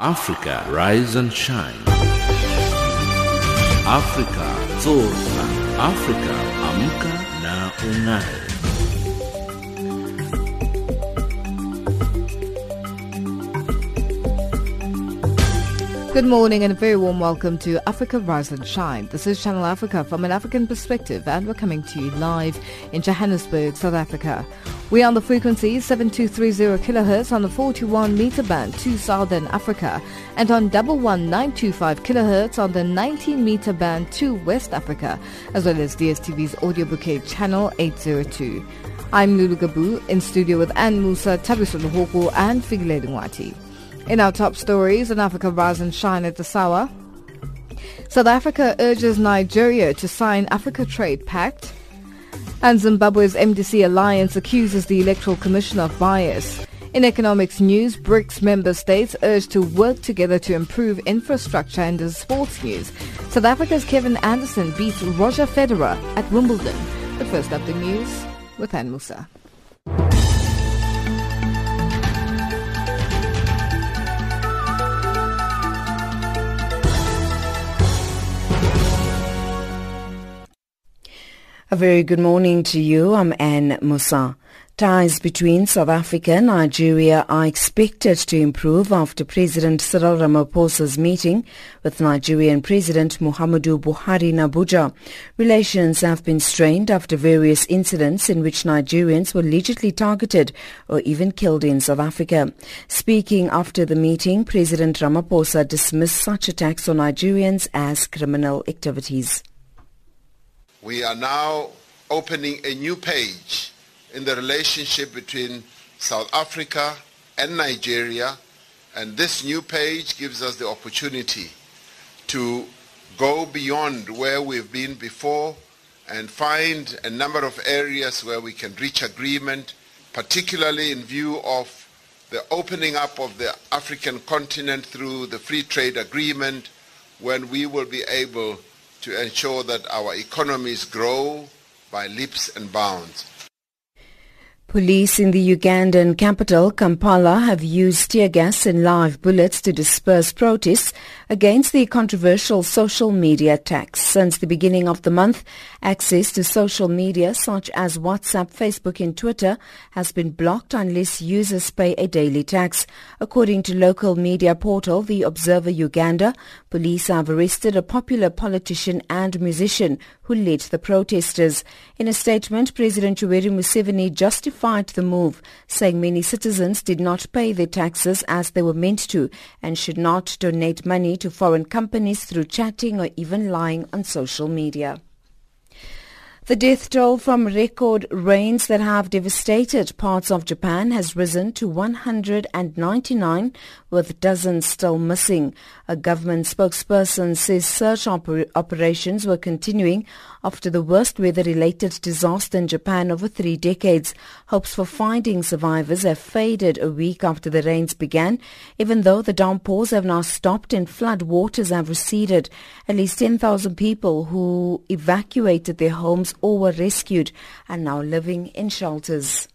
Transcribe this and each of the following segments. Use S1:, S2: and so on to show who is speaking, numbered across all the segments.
S1: Africa Rise and Shine. Africa Zorka. Africa Amka na Ung'are.
S2: Good morning and a very warm welcome to Africa Rise and Shine. This is Channel Africa from an African perspective and we're coming to you live in Johannesburg, South Africa. We are on the frequency 7230 kilohertz on the 41 meter band to Southern Africa and on 11925 kilohertz on the 19 meter band to West Africa as well as DSTV's audio bouquet channel 802. I'm Lulu Gabu in studio with Ann Musa, Tabiso Luhoko and Figile Nwati. In our top stories, in Africa Rise and Shine at the Sawa, South Africa urges Nigeria to sign Africa Trade Pact, and Zimbabwe's MDC alliance accuses the Electoral Commission of bias. In economics news, BRICS member states urge to work together to improve infrastructure and in sports news. South Africa's Kevin Anderson beats Roger Federer at Wimbledon. But first up the news with Ann Musa.
S3: A very good morning to you. I'm Ann Musa. Ties between South Africa and Nigeria are expected to improve after President Cyril Ramaphosa's meeting with Nigerian President Muhammadu Buhari in Abuja. Relations have been strained after various incidents in which Nigerians were allegedly targeted or even killed in South Africa. Speaking after the meeting, President Ramaphosa dismissed such attacks on Nigerians as criminal activities.
S4: We are now opening a new page in the relationship between South Africa and Nigeria, and this new page gives us the opportunity to go beyond where we've been before and find a number of areas where we can reach agreement, particularly in view of the opening up of the African continent through the free trade agreement, when we will be able to ensure that our economies grow by leaps and bounds.
S3: Police in the Ugandan capital, Kampala, have used tear gas and live bullets to disperse protests against the controversial social media tax. Since the beginning of the month, access to social media such as WhatsApp, Facebook and Twitter has been blocked unless users pay a daily tax. According to local media portal The Observer Uganda, police have arrested a popular politician and musician who led the protesters. In a statement, President Yoweri Museveni justified the move, saying many citizens did not pay their taxes as they were meant to and should not donate money to foreign companies through chatting or even lying on social media. The death toll from record rains that have devastated parts of Japan has risen to 199 with dozens still missing. A government spokesperson says search oper- operations were continuing after the worst weather-related disaster in Japan over three decades. Hopes for finding survivors have faded a week after the rains began, even though the downpours have now stopped and flood waters have receded. At least 10,000 people who evacuated their homes or were rescued are now living in shelters.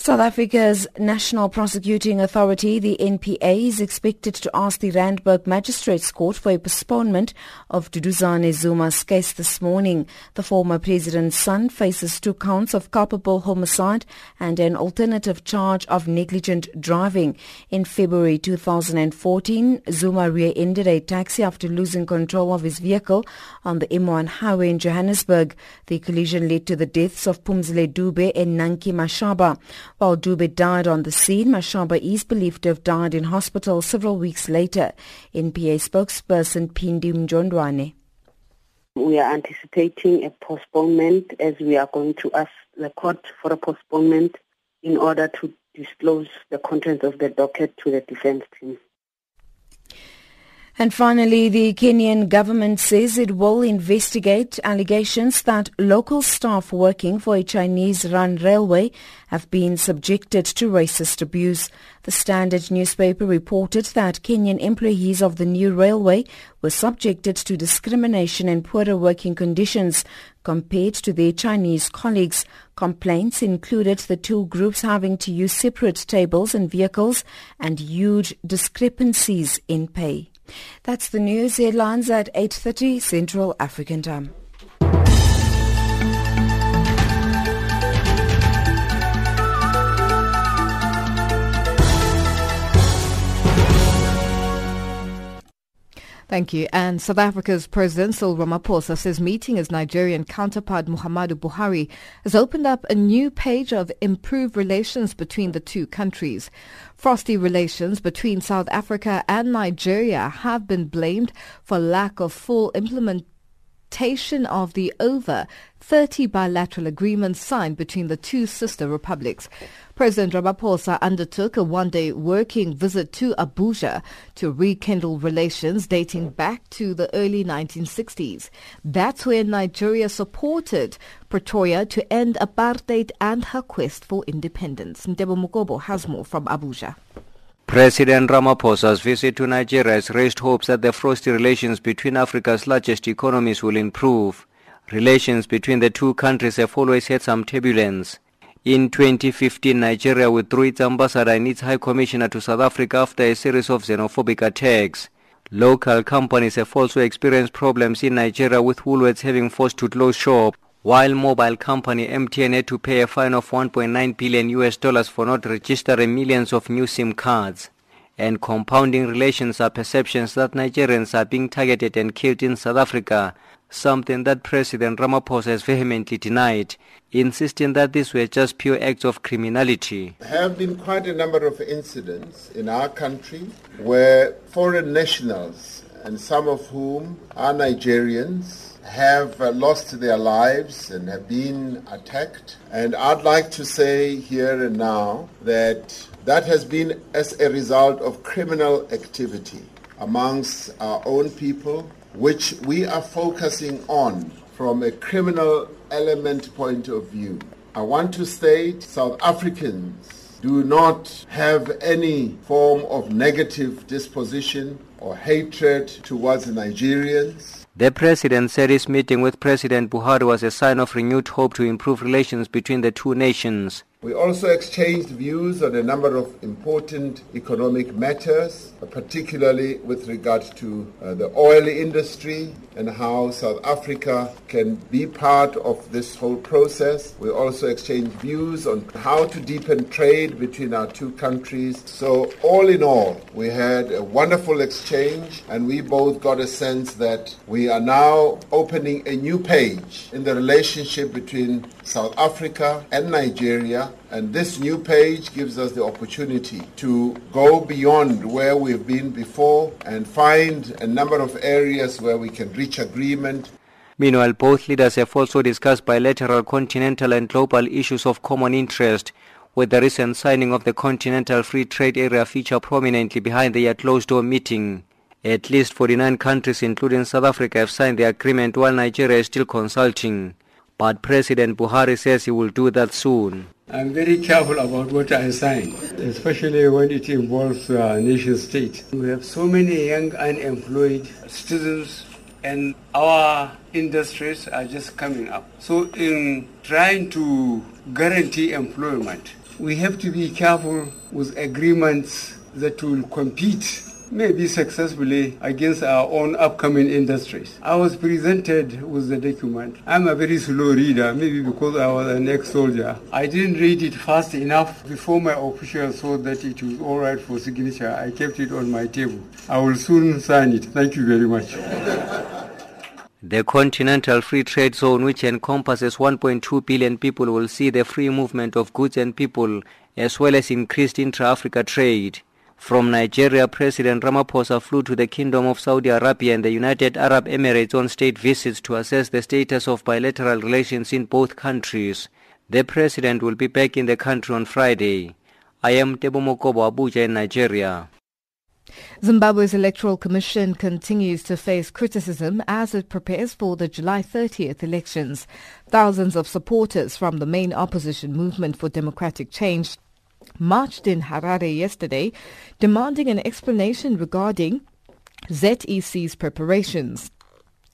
S3: South Africa's National Prosecuting Authority, the NPA, is expected to ask the Randburg Magistrates Court for a postponement of Duduzane Zuma's case this morning. The former president's son faces two counts of culpable homicide and an alternative charge of negligent driving. In February 2014, Zuma rear-ended a taxi after losing control of his vehicle on the M1 highway in Johannesburg. The collision led to the deaths of Pumzile Dube and Nanki Mashaba. While Dube died on the scene, Mashaba is believed to have died in hospital several weeks later. NPA spokesperson Phindi Mjondwane.
S5: We are anticipating a postponement as we are going to ask the court for a postponement in order to disclose the contents of the docket to the defense team.
S3: And finally, the Kenyan government says it will investigate allegations that local staff working for a Chinese-run railway have been subjected to racist abuse. The Standard newspaper reported that Kenyan employees of the new railway were subjected to discrimination and poorer working conditions compared to their Chinese colleagues. Complaints included the two groups having to use separate tables and vehicles and huge discrepancies in pay. That's the news headlines at 8.30 Central African Time.
S2: Thank you. And South Africa's President Cyril Ramaphosa says meeting his Nigerian counterpart Muhammadu Buhari has opened up a new page of improved relations between the two countries. Frosty relations between South Africa and Nigeria have been blamed for lack of full implementation implementation of the over 30 bilateral agreements signed between the two sister republics. President Ramaphosa undertook a one-day working visit to Abuja to rekindle relations dating back to the early 1960s. That's where Nigeria supported Pretoria to end apartheid and her quest for independence. Ndebo Mukobo has more from Abuja.
S6: President Ramaphosa's visit to Nigeria has raised hopes that the frosty relations between Africa's largest economies will improve. Relations between the two countries have always had some turbulence. In 2015, Nigeria withdrew its ambassador and its high commissioner to South Africa after a series of xenophobic attacks. Local companies have also experienced problems in Nigeria with Woolworths having forced to close shop while mobile company MTN to pay a fine of 1.9 billion US dollars for not registering millions of new SIM cards. And compounding relations are perceptions that Nigerians are being targeted and killed in South Africa, something that President Ramaphosa has vehemently denied, insisting that these were just pure acts of criminality.
S4: There have been quite a number of incidents in our country where foreign nationals, and some of whom are Nigerians, have uh, lost their lives and have been attacked. And I'd like to say here and now that that has been as a result of criminal activity amongst our own people, which we are focusing on from a criminal element point of view. I want to state South Africans do not have any form of negative disposition or hatred towards Nigerians.
S6: The president said his meeting with President Buhari was a sign of renewed hope to improve relations between the two nations.
S4: We also exchanged views on a number of important economic matters, particularly with regard to uh, the oil industry and how South Africa can be part of this whole process. We also exchanged views on how to deepen trade between our two countries. So all in all, we had a wonderful exchange and we both got a sense that we are now opening a new page in the relationship between South Africa and Nigeria and this new page gives us the opportunity to go beyond where we've been before and find a number of areas where we can reach agreement.
S6: Meanwhile, both leaders have also discussed bilateral, continental and global issues of common interest, with the recent signing of the Continental Free Trade Area feature prominently behind their closed-door meeting. At least 49 countries, including South Africa, have signed the agreement while Nigeria is still consulting. But President Buhari says he will do that soon.
S7: I'm very careful about what I sign, especially when it involves a nation state. We have so many young unemployed citizens and our industries are just coming up. So in trying to guarantee employment, we have to be careful with agreements that will compete maybe successfully against our own upcoming industries. I was presented with the document. I'm a very slow reader, maybe because I was an ex-soldier. I didn't read it fast enough before my official saw that it was all right for signature. I kept it on my table. I will soon sign it. Thank you very much.
S6: The Continental Free Trade Zone, which encompasses 1.2 billion people, will see the free movement of goods and people, as well as increased intra-Africa trade. From Nigeria, President Ramaphosa flew to the Kingdom of Saudi Arabia and the United Arab Emirates on state visits to assess the status of bilateral relations in both countries. The president will be back in the country on Friday. I am Tebo Mokobo, Abuja in Nigeria.
S2: Zimbabwe's Electoral Commission continues to face criticism as it prepares for the July 30th elections. Thousands of supporters from the main opposition movement for democratic change marched in Harare yesterday demanding an explanation regarding ZEC's preparations.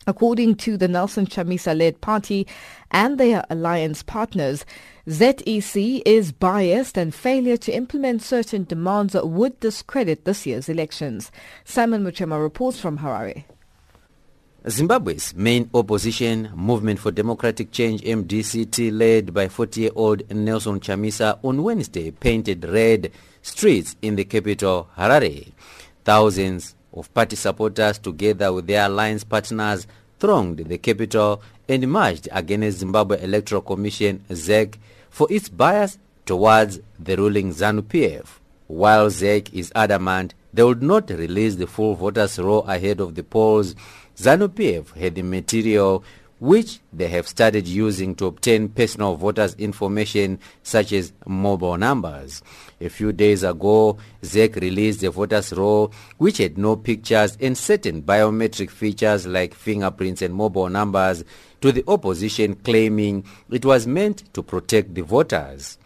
S2: According to the Nelson Chamisa-led party and their alliance partners, ZEC is biased and failure to implement certain demands would discredit this year's elections. Simon Muchemwa reports from Harare.
S8: Zimbabwe's main opposition, Movement for Democratic Change MDCT, led by 40-year-old Nelson Chamisa, on Wednesday painted red streets in the capital, Harare. Thousands of party supporters together with their alliance partners thronged the capital and marched against Zimbabwe Electoral Commission ZEC for its bias towards the ruling ZANU-PF. While ZEC is adamant they would not release the full voters roll ahead of the polls, ZANU-PF had the material which they have started using to obtain personal voters information such as mobile numbers. A few days ago, ZEC released the voters roll which had no pictures and certain biometric features like fingerprints and mobile numbers to the opposition claiming it was meant to protect the voters.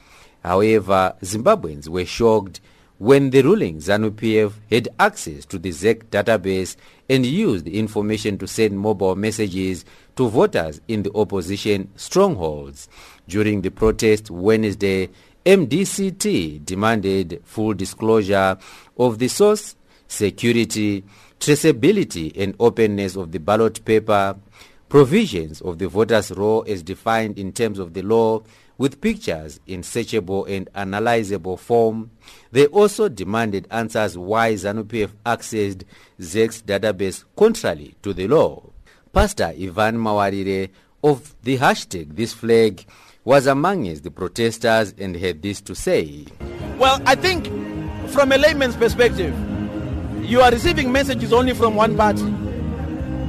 S8: However, Zimbabweans were shocked when the ruling ZANU-PF had access to the ZEC database and used the information to send mobile messages to voters in the opposition strongholds. During the protest Wednesday, MDCT demanded full disclosure of the source, security, traceability and openness of the ballot paper, provisions of the voters' roll as defined in terms of the law, with pictures in searchable and analyzable form. They also demanded answers why ZANU-PF accessed ZEC's database contrary to the law. Pastor Evan Mawarire of the hashtag This Flag was amongst the protesters and had this to say.
S9: Well, I think from a layman's perspective, you are receiving messages only from one party.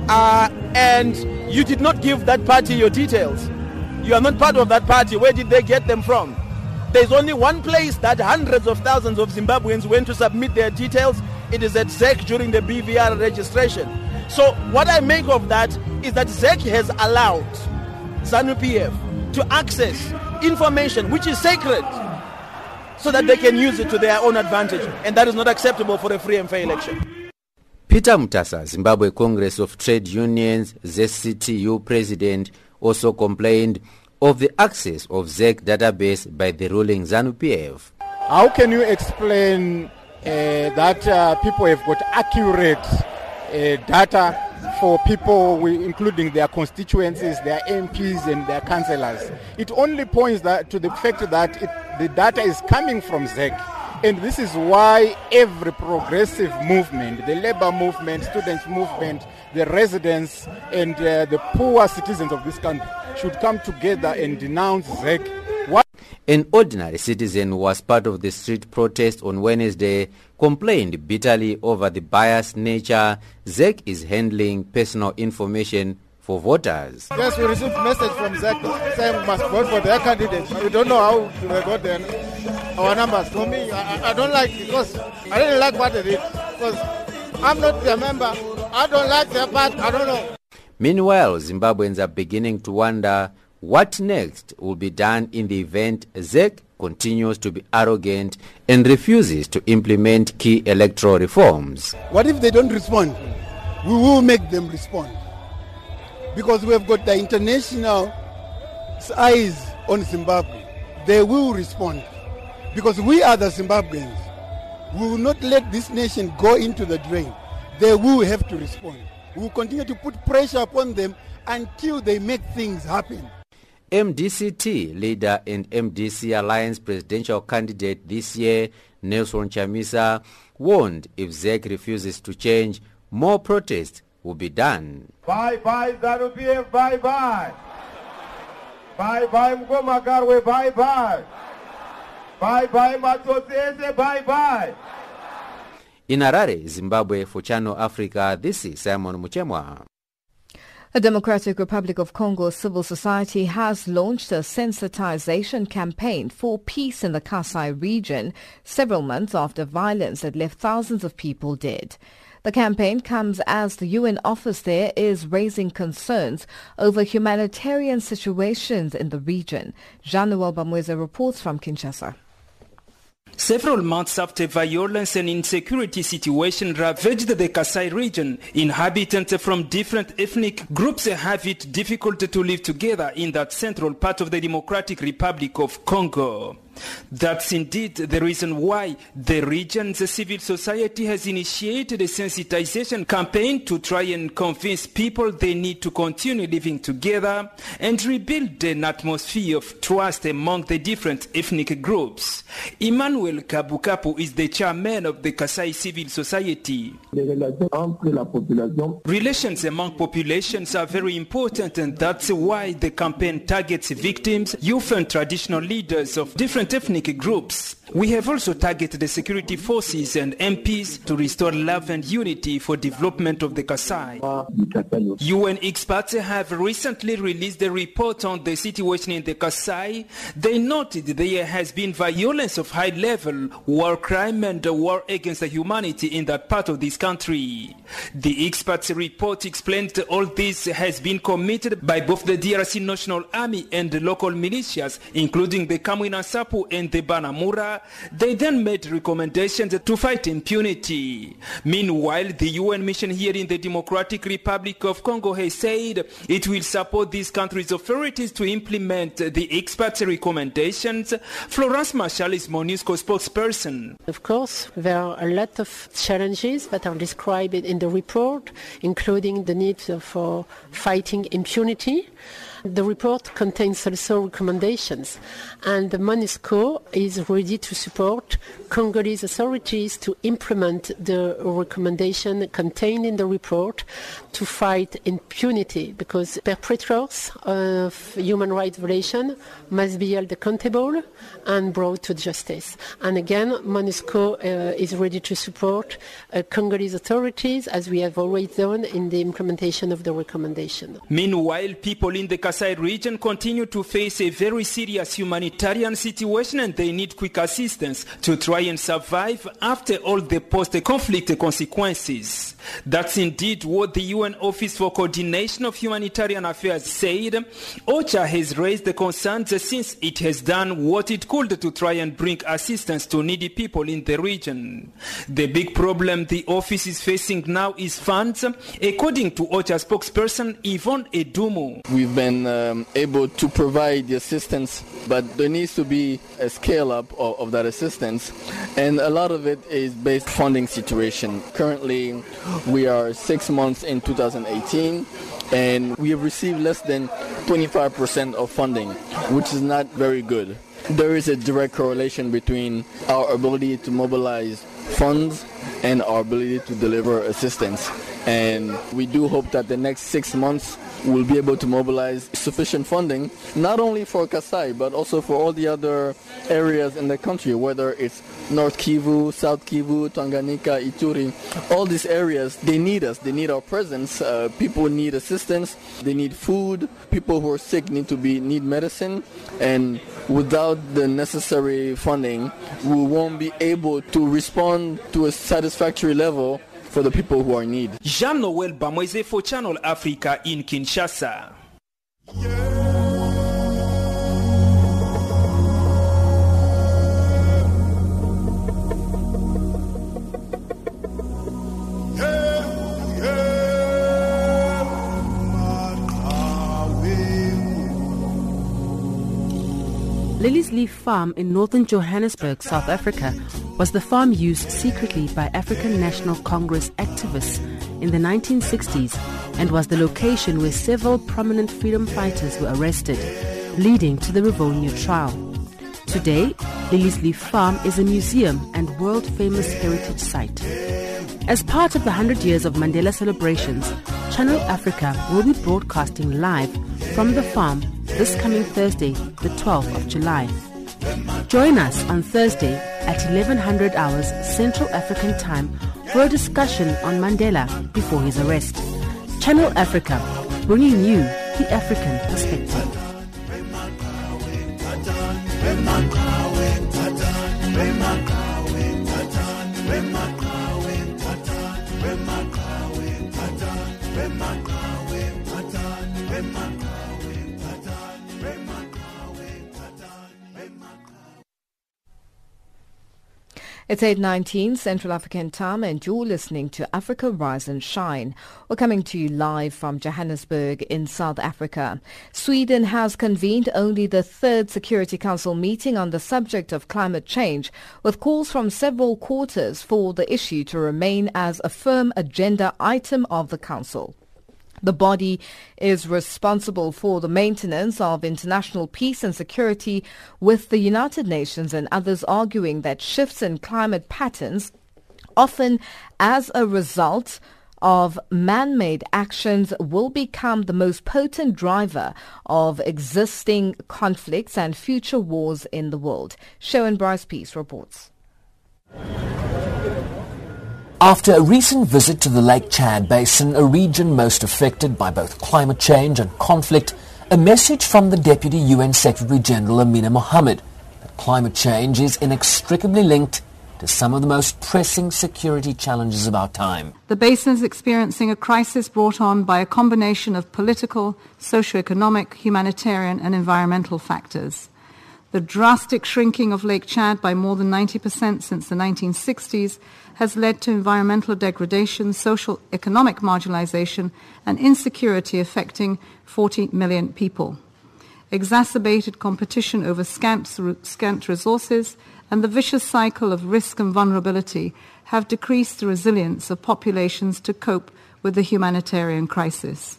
S9: Uh, and you did not give that party your details. You are not part of that party. Where did they get them from? There's only one place that hundreds of thousands of Zimbabweans went to submit their details. It is at ZEC during the BVR registration. So what I make of that is that ZEC has allowed ZANU-PF to access information which is sacred so that they can use it to their own advantage. And that is not acceptable for a free and fair election.
S8: Peter Mutasa, Zimbabwe Congress of Trade Unions, ZCTU president, also complained of the access of ZEC database by the ruling ZANU-PF.
S10: How can you explain uh, that uh, people have got accurate uh, data for people, including their constituencies, their MPs and their councillors? It only points that, to the fact that it, the data is coming from ZEC. And this is why every progressive movement, the labor movement, students movement, the residents and uh, the poor citizens of this country should come together and denounce ZEC. What
S8: An ordinary citizen who was part of the street protest on Wednesday complained bitterly over the biased nature ZEC is handling personal information for voters.
S10: Yes, we received a message from ZEC saying we must vote for their candidate. We don't know how they got their, our numbers. For me, I, I don't like because I didn't like what they did because I'm not their member. I don't like their part. I don't know.
S8: Meanwhile, Zimbabweans are beginning to wonder what next will be done in the event ZEC continues to be arrogant and refuses to implement key electoral reforms.
S11: What if they don't respond? We will make them respond. Because we have got the international eyes on Zimbabwe. They will respond. Because we are the Zimbabweans. We will not let this nation go into the drain. They will have to respond. We will continue to put pressure upon them until they make things happen.
S8: MDCT leader and MDC Alliance presidential candidate this year, Nelson Chamisa, warned if ZEC refuses to change, more protests will be done.
S12: Bye bye ZANU-PF, bye bye. Bye bye Mgomakarwe, bye bye. Bye bye Matsotsi, bye bye.
S8: In Harare, Zimbabwe, for Channel Africa, this is Simon Muchemwa.
S2: The Democratic Republic of Congo civil society has launched a sensitization campaign for peace in the Kasai region several months after violence that left thousands of people dead. The campaign comes as the UN office there is raising concerns over humanitarian situations in the region. Jean-Noel Bamweze reports from Kinshasa.
S13: Several months after violence and insecurity situation ravaged the Kasai region, inhabitants from different ethnic groups have it difficult to live together in that central part of the Democratic Republic of Congo. That's indeed the reason why the region's civil society has initiated a sensitization campaign to try and convince people they need to continue living together and rebuild an atmosphere of trust among the different ethnic groups. Emmanuel Kabukapu is the chairman of the Kasai Civil Society. Relations among populations are very important and that's why the campaign targets victims, youth and traditional leaders of different ethnic groups. We have also targeted the security forces and MPs to restore love and unity for development of the Kasai. UN experts have recently released a report on the situation in the Kasai. They noted there has been violence of high level, war crime and war against the humanity in that part of this country. The experts report explained all this has been committed by both the DRC National Army and the local militias, including the Kamwina Nsapu and the Bana Mura they then made recommendations to fight impunity. Meanwhile, the UN mission here in the Democratic Republic of Congo has said it will support these countries' authorities to implement the experts' recommendations. Florence Marchal is MONUSCO spokesperson.
S14: Of course, there are a lot of challenges that are described in the report, including the need for fighting impunity. The report contains also recommendations, and the MONUSCO is ready to support Congolese authorities to implement the recommendation contained in the report to fight impunity, because perpetrators of human rights violation must be held accountable and brought to justice. And again, MONUSCO uh, is ready to support uh, Congolese authorities, as we have always done in the implementation of the recommendation.
S13: Meanwhile, people in the Kasai region continue to face a very serious humanitarian situation and they need quick assistance to try and survive after all the post-conflict consequences. That's indeed what the UN Office for Coordination of Humanitarian Affairs said. OCHA has raised the concerns since it has done what it could to try and bring assistance to needy people in the region. The big problem the office is facing now is funds, according to OCHA spokesperson Yvon Edoumou.
S15: We've been um, able to provide the assistance, but there needs to be a scale up of, of that assistance, and a lot of it is based funding situation. Currently, we are six months in 2018 and we have received less than 25% of funding, which is not very good. There is a direct correlation between our ability to mobilize funds and our ability to deliver assistance. And we do hope that the next six months we'll be able to mobilize sufficient funding, not only for Kasai, but also for all the other areas in the country, whether it's North Kivu, South Kivu, Tanganyika, Ituri. All these areas, they need us. They need our presence. Uh, people need assistance. They need food. People who are sick need to be need medicine. And without the necessary funding, we won't be able to respond to a satisfactory level for the people who are in need.
S13: Jean-Noel Bamweze for Channel Africa in Kinshasa.
S16: Yeah. Liliesleaf Farm in northern Johannesburg, South Africa, was the farm used secretly by African National Congress activists in the 1960s and was the location where several prominent freedom fighters were arrested, leading to the Rivonia trial. Today, Liliesleaf Farm is a museum and world-famous heritage site. As part of the 100 years of Mandela celebrations, Channel Africa will be broadcasting live from the farm this coming Thursday, the 12th of July. Join us on Thursday at 1100 hours Central African Time for a discussion on Mandela before his arrest. Channel Africa, bringing you the African perspective.
S2: It's 8.19 Central African time and you're listening to Africa Rise and Shine. We're coming to you live from Johannesburg in South Africa. Sweden has convened only the third Security Council meeting on the subject of climate change with calls from several quarters for the issue to remain as a firm agenda item of the Council. The body is responsible for the maintenance of international peace and security, with the United Nations and others arguing that shifts in climate patterns, often as a result of man-made actions, will become the most potent driver of existing conflicts and future wars in the world. Sherwin Bryce Pease reports.
S17: After a recent visit to the Lake Chad Basin, a region most affected by both climate change and conflict, a message from the Deputy UN Secretary General Amina Mohammed that climate change is inextricably linked to some of the most pressing security challenges of our time.
S18: The basin is experiencing a crisis brought on by a combination of political, socio-economic, humanitarian and environmental factors. The drastic shrinking of Lake Chad by more than 90% since the 1960s has led to environmental degradation, social economic marginalization, and insecurity affecting 40 million people. Exacerbated competition over scant, resources and the vicious cycle of risk and vulnerability have decreased the resilience of populations to cope with the humanitarian crisis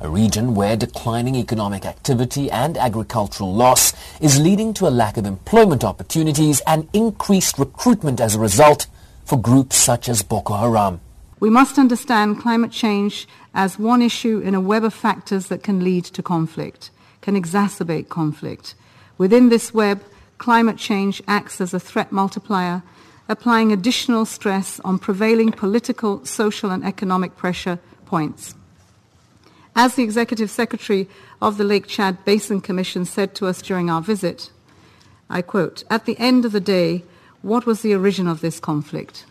S17: a region where declining economic activity and agricultural loss is leading to a lack of employment opportunities and increased recruitment as a result for groups such as Boko Haram.
S18: We must understand climate change as one issue in a web of factors that can lead to conflict, can exacerbate conflict. Within this web, climate change acts as a threat multiplier, applying additional stress on prevailing political, social and economic pressure points. As the Executive Secretary of the Lake Chad Basin Commission said to us during our visit, I quote, at the end of the day, what was the origin of this conflict?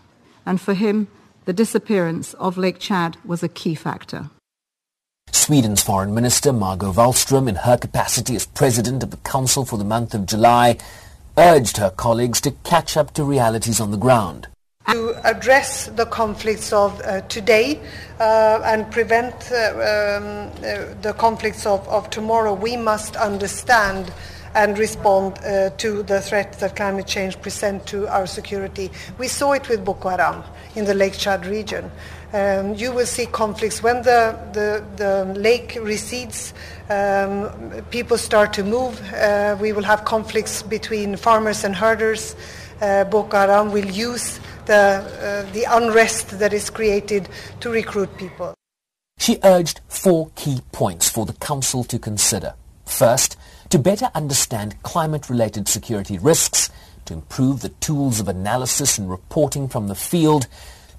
S18: And for him, the disappearance of Lake Chad was a key factor.
S17: Sweden's Foreign Minister Margot Wallström, in her capacity as President of the Council for the month of July, urged her colleagues to catch up to realities on the ground.
S19: To address the conflicts of uh, today uh, and prevent uh, um, uh, the conflicts of, of, tomorrow, we must understand and respond uh, to the threat that climate change presents to our security. We saw it with Boko Haram in the Lake Chad region. Um, you will see conflicts when the, the, the lake recedes, um, people start to move. Uh, we will have conflicts between farmers and herders. Boko Haram will use the, uh, the unrest that is created to recruit people.
S17: She urged four key points for the Council to consider. First, to better understand climate-related security risks, to improve the tools of analysis and reporting from the field,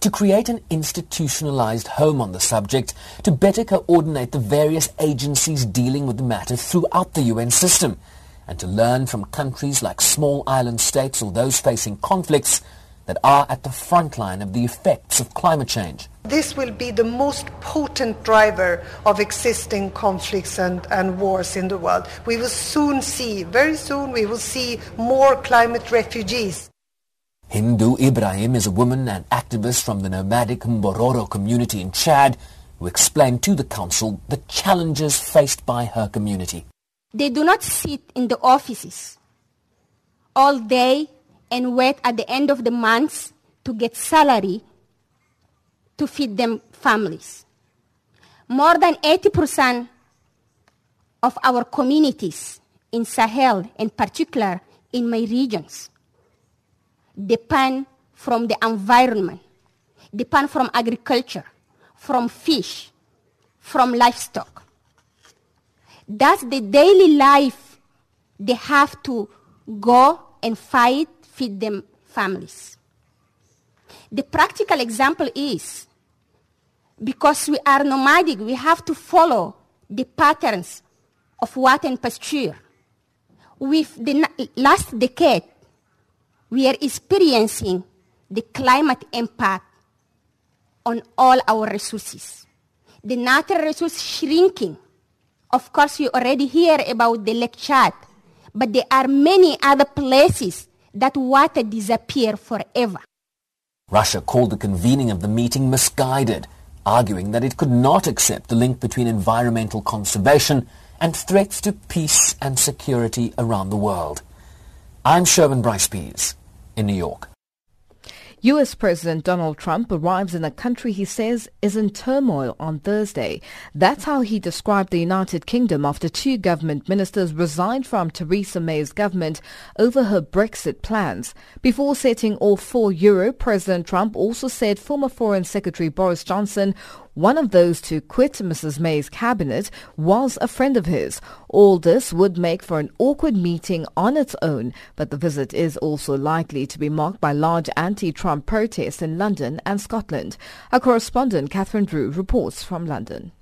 S17: to create an institutionalized home on the subject, to better coordinate the various agencies dealing with the matter throughout the UN system, and to learn from countries like small island states or those facing conflicts that are at the front line of the effects of climate change.
S19: This will be the most potent driver of existing conflicts and, and wars in the world. We will soon see, very soon, we will see more climate refugees.
S17: Hindou Ibrahim is a woman and activist from the nomadic Mbororo community in Chad who explained to the council the challenges faced by her community.
S20: They do not sit in the offices all day and wait at the end of the month to get salary to feed them families. More than 80% of our communities in Sahel, in particular in my regions, depend from the environment, depend from agriculture, from fish, from livestock. That's the daily life they have to go and fight feed them families. The practical example is because we are nomadic, we have to follow the patterns of water and pasture. With the last decade, we are experiencing the climate impact on all our resources. The natural resource shrinking. Of course, you already hear about the Lake Chad, but there are many other places that water disappear forever.
S17: Russia called the convening of the meeting misguided, arguing that it could not accept the link between environmental conservation and threats to peace and security around the world. I'm Sherwin Bryce Pease in New York.
S2: U.S. President Donald Trump arrives in a country he says is in turmoil on Thursday. That's how he described the United Kingdom after two government ministers resigned from Theresa May's government over her Brexit plans. Before setting off for Europe, President Trump also said former Foreign Secretary Boris Johnson one of those to quit Mrs. May's cabinet was a friend of his. All this would make for an awkward meeting on its own, but the visit is also likely to be marked by large anti-Trump protests in London and Scotland. Our correspondent Catherine Drew reports from London.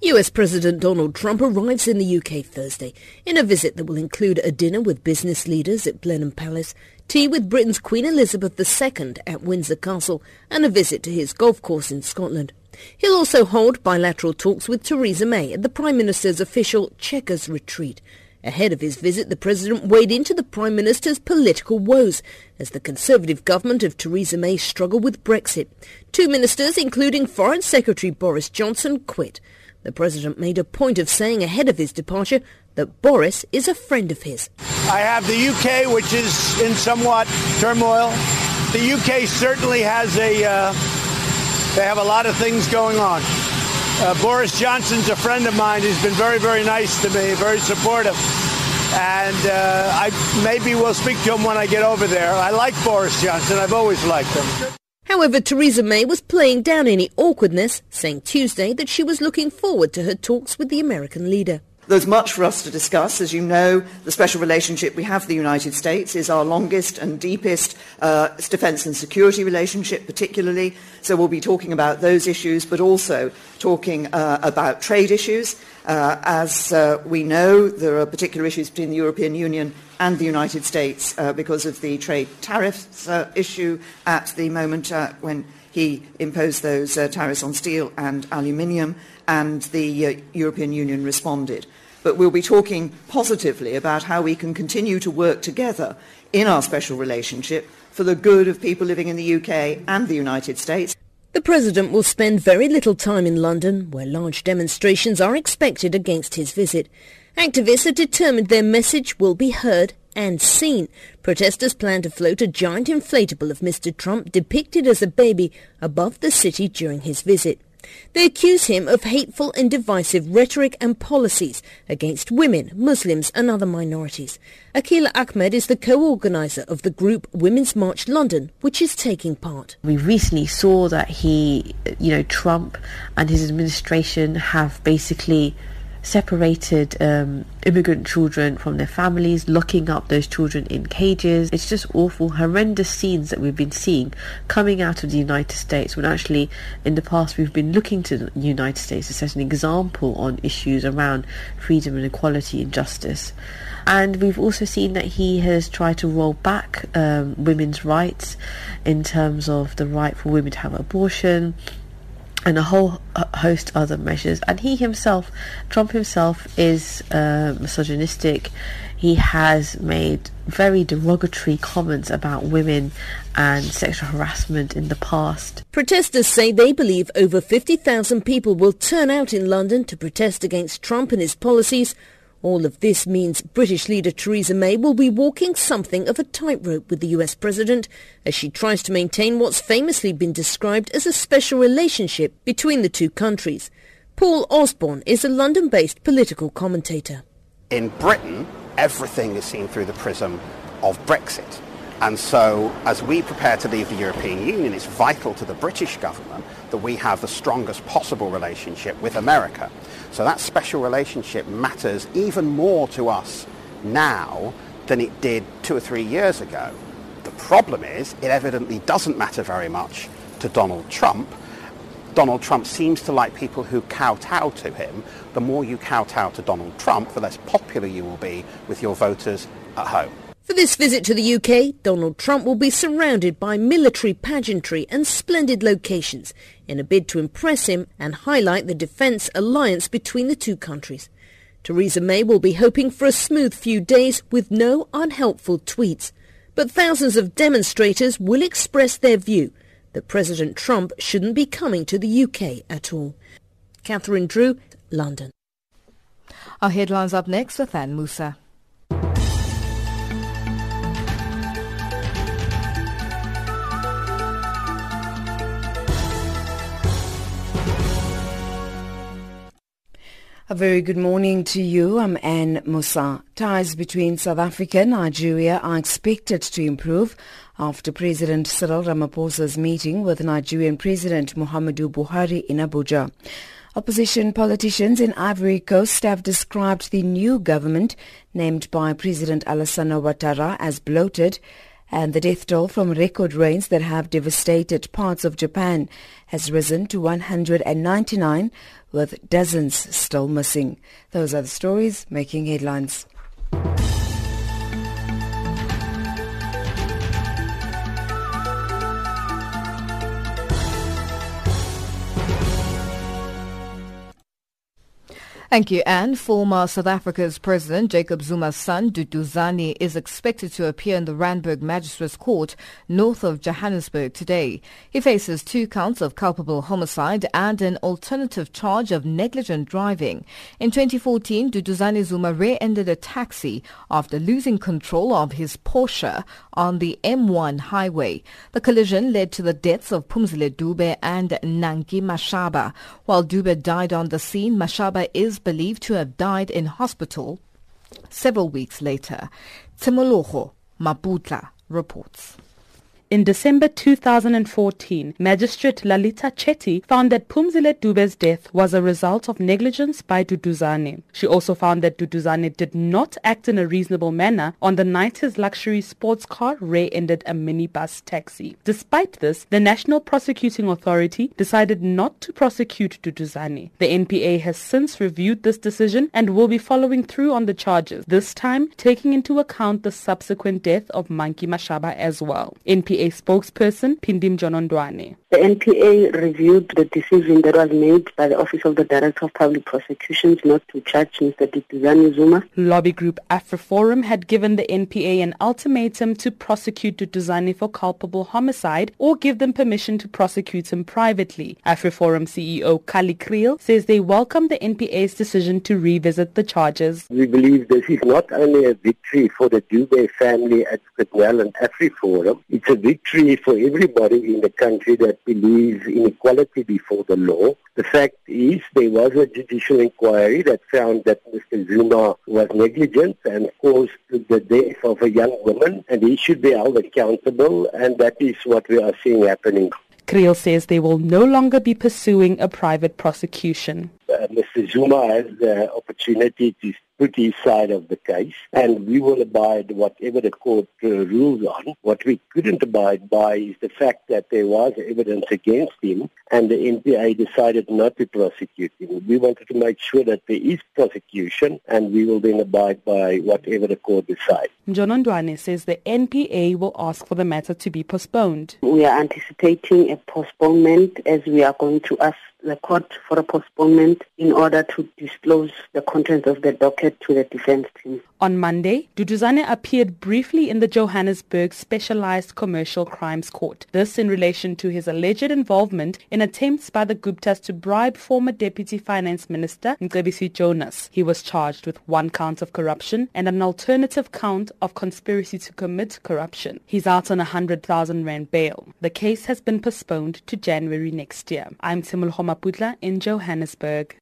S21: US President Donald Trump arrives in the UK Thursday in a visit that will include a dinner with business leaders at Blenheim Palace, tea with Britain's Queen Elizabeth II at Windsor Castle, and a visit to his golf course in Scotland. He'll also hold bilateral talks with Theresa May at the Prime Minister's official Chequers retreat. Ahead of his visit, the President weighed into the Prime Minister's political woes as the Conservative government of Theresa May struggled with Brexit. Two ministers, including Foreign Secretary Boris Johnson, quit. The President made a point of saying ahead of his departure that Boris is a friend of his.
S22: I have the UK, which is in somewhat turmoil. The UK certainly has a... Uh they have a lot of things going on. Uh, Boris Johnson's a friend of mine. He's been very, very nice to me, very supportive. And uh, I maybe we'll speak to him when I get over there. I like Boris Johnson. I've always liked him.
S21: However, Theresa May was playing down any awkwardness, saying Tuesday that she was looking forward to her talks with the American leader.
S23: There's much for us to discuss. As you know, the special relationship we have with the United States is our longest and deepest uh, defence and security relationship, particularly. So we'll be talking about those issues, but also talking uh, about trade issues. Uh, as uh, we know, there are particular issues between the European Union and the United States uh, because of the trade tariffs uh, issue at the moment when he imposed those tariffs on steel and aluminium and the European Union responded. But we'll be talking positively about how we can continue to work together in our special relationship for the good of people living in the UK and the United States.
S21: The President will spend very little time in London, where large demonstrations are expected against his visit. Activists are determined their message will be heard and seen. Protesters plan to float a giant inflatable of Mr. Trump depicted as a baby above the city during his visit. They accuse him of hateful and divisive rhetoric and policies against women, Muslims and other minorities. Akila Ahmed is the co-organizer of the group Women's March London, which is taking part.
S24: We recently saw that he, you know, Trump and his administration have basically separated um, immigrant children from their families, locking up those children in cages. It's just awful, horrendous scenes that we've been seeing coming out of the United States when actually in the past we've been looking to the United States to set an example on issues around freedom and equality and justice. And we've also seen that he has tried to roll back um, women's rights in terms of the right for women to have abortion, and a whole host of other measures. And he himself, Trump himself, is uh, misogynistic. He has made very derogatory comments about women and sexual harassment in the past.
S21: Protesters say they believe over 50,000 people will turn out in London to protest against Trump and his policies all of this means British leader Theresa May will be walking something of a tightrope with the US president as she tries to maintain what's famously been described as a special relationship between the two countries. Paul Osborne is a London-based political commentator.
S25: In Britain, everything is seen through the prism of Brexit. And so as we prepare to leave the European Union, it's vital to the British government that we have the strongest possible relationship with America. So that special relationship matters even more to us now than it did two or three years ago. The problem is it evidently doesn't matter very much to Donald Trump
S26: Donald Trump seems to like people who kowtow to him. The more you kowtow to Donald Trump, the less popular you will be with your voters at home.
S21: For this visit to the UK, Donald Trump will be surrounded by military pageantry and splendid locations in a bid to impress him and highlight the defence alliance between the two countries. Theresa May will be hoping for a smooth few days with no unhelpful tweets. But thousands of demonstrators will express their view that President Trump shouldn't be coming to the UK at all. Catherine Drew, London.
S2: Our headlines up next with Ann Musa.
S27: A very good morning to you. I'm Ann Musa. Ties between South Africa and Nigeria are expected to improve after President Cyril Ramaphosa's meeting with Nigerian President Muhammadu Buhari in Abuja. Opposition politicians in Ivory Coast have described the new government named by President Alassane Ouattara as bloated and the death toll from record rains that have devastated parts of Japan has risen to 199 with dozens still missing. Those are the stories making headlines.
S2: Thank you, Ann. Former South Africa's President Jacob Zuma's son, Duduzane, is expected to appear in the Randburg Magistrates Court north of Johannesburg today. He faces two counts of culpable homicide and an alternative charge of negligent driving. In 2014, Duduzane Zuma rear-ended a taxi after losing control of his Porsche on the M1 highway. The collision led to the deaths of Pumzile Dube and Nanki Mashaba. While Dube died on the scene, Mashaba is believed to have died in hospital several weeks later. Timoloho Maputla reports.
S28: In December 2014, Magistrate Lalita Chetty found that Pumzile Dube's death was a result of negligence by Duduzane. She also found that Duduzane did not act in a reasonable manner on the night his luxury sports car rear-ended a minibus taxi. Despite this, the National Prosecuting Authority decided not to prosecute Duduzane. The NPA has since reviewed this decision and will be following through on the charges, this time taking into account the subsequent death of Nanki Mashaba as well. NPA spokesperson Phindi Mjonondwane.
S29: The NPA reviewed the decision that was made by the Office of the Director of Public Prosecutions not to charge Mr. Duduzane Zuma.
S28: Lobby group AfriForum had given the NPA an ultimatum to prosecute Duduzane for culpable homicide or give them permission to prosecute him privately. AfriForum CEO Kallie Kriel says they welcome the NPA's decision to revisit the charges.
S25: We believe this is not only a victory for the Dube family at Well and AfriForum, it's a victory for everybody in the country that believes in equality before the law. The fact is there was a judicial inquiry that found that Mr. Zuma was negligent and caused the death of a young woman and he should be held accountable and that is what we are seeing happening.
S28: Kriel says they will no longer be pursuing a private prosecution.
S25: Uh, Mr. Zuma has the opportunity to put his side of the case, and we will abide whatever the court uh, rules on. What we couldn't abide by is the fact that there was evidence against him, and the NPA decided not to prosecute him. We wanted to make sure that there is prosecution, and we will then abide by whatever the court decides.
S28: Mjonondwane says the NPA will ask for the matter to be postponed.
S29: We are anticipating a postponement as we are going to ask the court for a postponement in order to disclose the contents of the docket to the defense team.
S28: On Monday, Duduzane appeared briefly in the Johannesburg Specialized Commercial Crimes Court. This in relation to his alleged involvement in attempts by the Guptas to bribe former Deputy Finance Minister Mcebisi Jonas. He was charged with one count of corruption and an alternative count of conspiracy to commit corruption. He's out on a 100,000 rand bail. The case has been postponed to January next year. I'm Timul Homaputla in Johannesburg.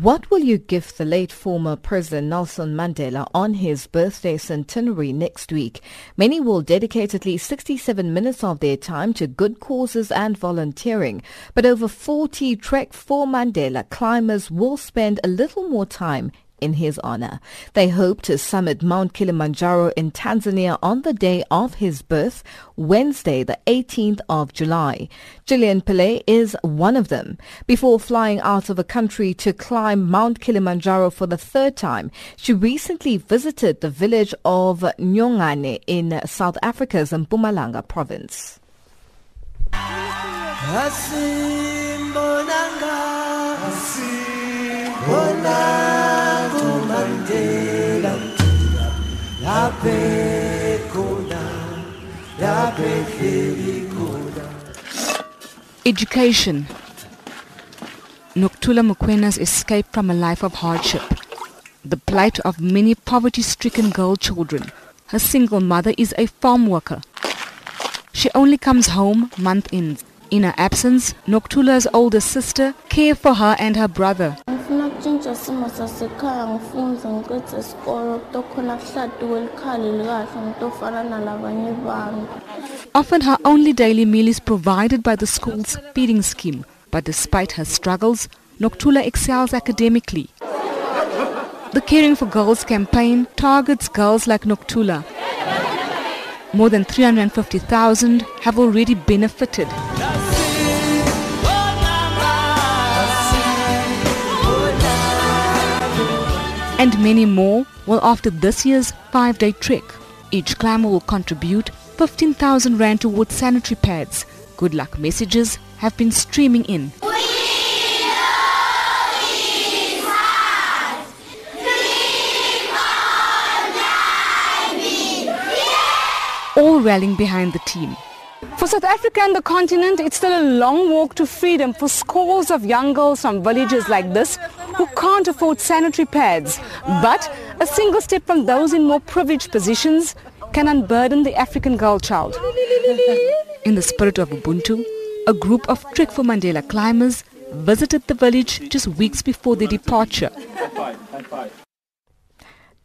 S2: What will you give the late former President Nelson Mandela on his birthday centenary next week? Many will dedicate at least 67 minutes of their time to good causes and volunteering. But over 40 Trek for Mandela climbers will spend a little more time in his honor. They hope to summit Mount Kilimanjaro in Tanzania on the day of his birth, Wednesday, the 18th of July. Gillian Pillay is one of them. Before flying out of the country to climb Mount Kilimanjaro for the third time, she recently visited the village of Nyongane in South Africa's Mpumalanga province.
S30: Education. Nokuthula Mokwena's escape from a life of hardship. The plight of many poverty-stricken girl children. Her single mother is a farm worker. She only comes home month ends. In her absence, Nokuthula's older sister care for her and her brother.
S31: Simo sasekhaya kutokhona kuhladiwe likhali likahle ngitofana nalabanye abantu
S30: Often her only daily meal is provided by the school's feeding scheme, but despite her struggles, Nokuthula excels academically. The Caring for Girls campaign targets girls like Nokuthula. More than 350,000 have already benefited. And many more will after this year's five-day trek. Each climber will contribute 15,000 rand towards sanitary pads. Good luck messages have been streaming in. All rallying behind the team.
S32: For South Africa and the continent, it's still a long walk to freedom for scores of young girls from villages like this who can't afford sanitary pads. But a single step from those in more privileged positions can unburden the African girl child.
S30: In the spirit of Ubuntu, a group of Trek for Mandela climbers visited the village just weeks before their departure.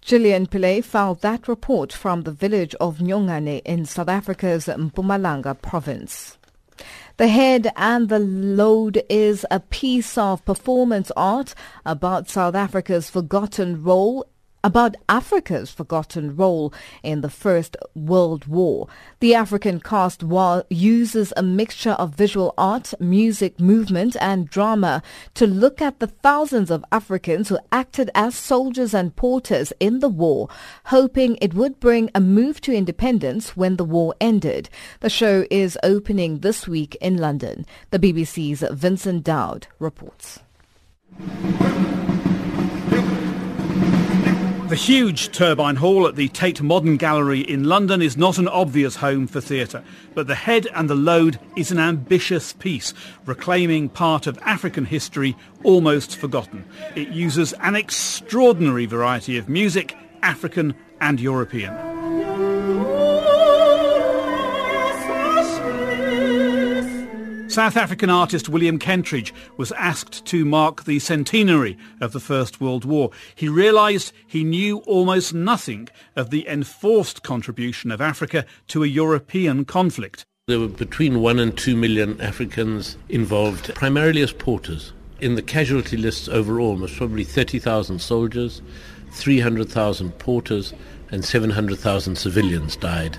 S2: Gillian Pillay filed that report from the village of Nyongane in South Africa's Mpumalanga province. The Head and the Load is a piece of performance art about South Africa's forgotten role about Africa's forgotten role in the First World War. The African cast uses a mixture of visual art, music, movement and drama to look at the thousands of Africans who acted as soldiers and porters in the war, hoping it would bring a move to independence when the war ended. The show is opening this week in London. The BBC's Vincent Dowd reports.
S24: The huge Turbine Hall at the Tate Modern Gallery in London is not an obvious home for theatre, but The Head and the Load is an ambitious piece, reclaiming part of African history almost forgotten. It uses an extraordinary variety of music, African and European. South African artist William Kentridge was asked to mark the centenary of the First World War. He realised he knew almost nothing of the enforced contribution of Africa to a European conflict.
S33: There were between one and two million Africans involved, primarily as porters. In the casualty lists overall, was probably 30,000 soldiers, 300,000 porters, and 700,000 civilians died.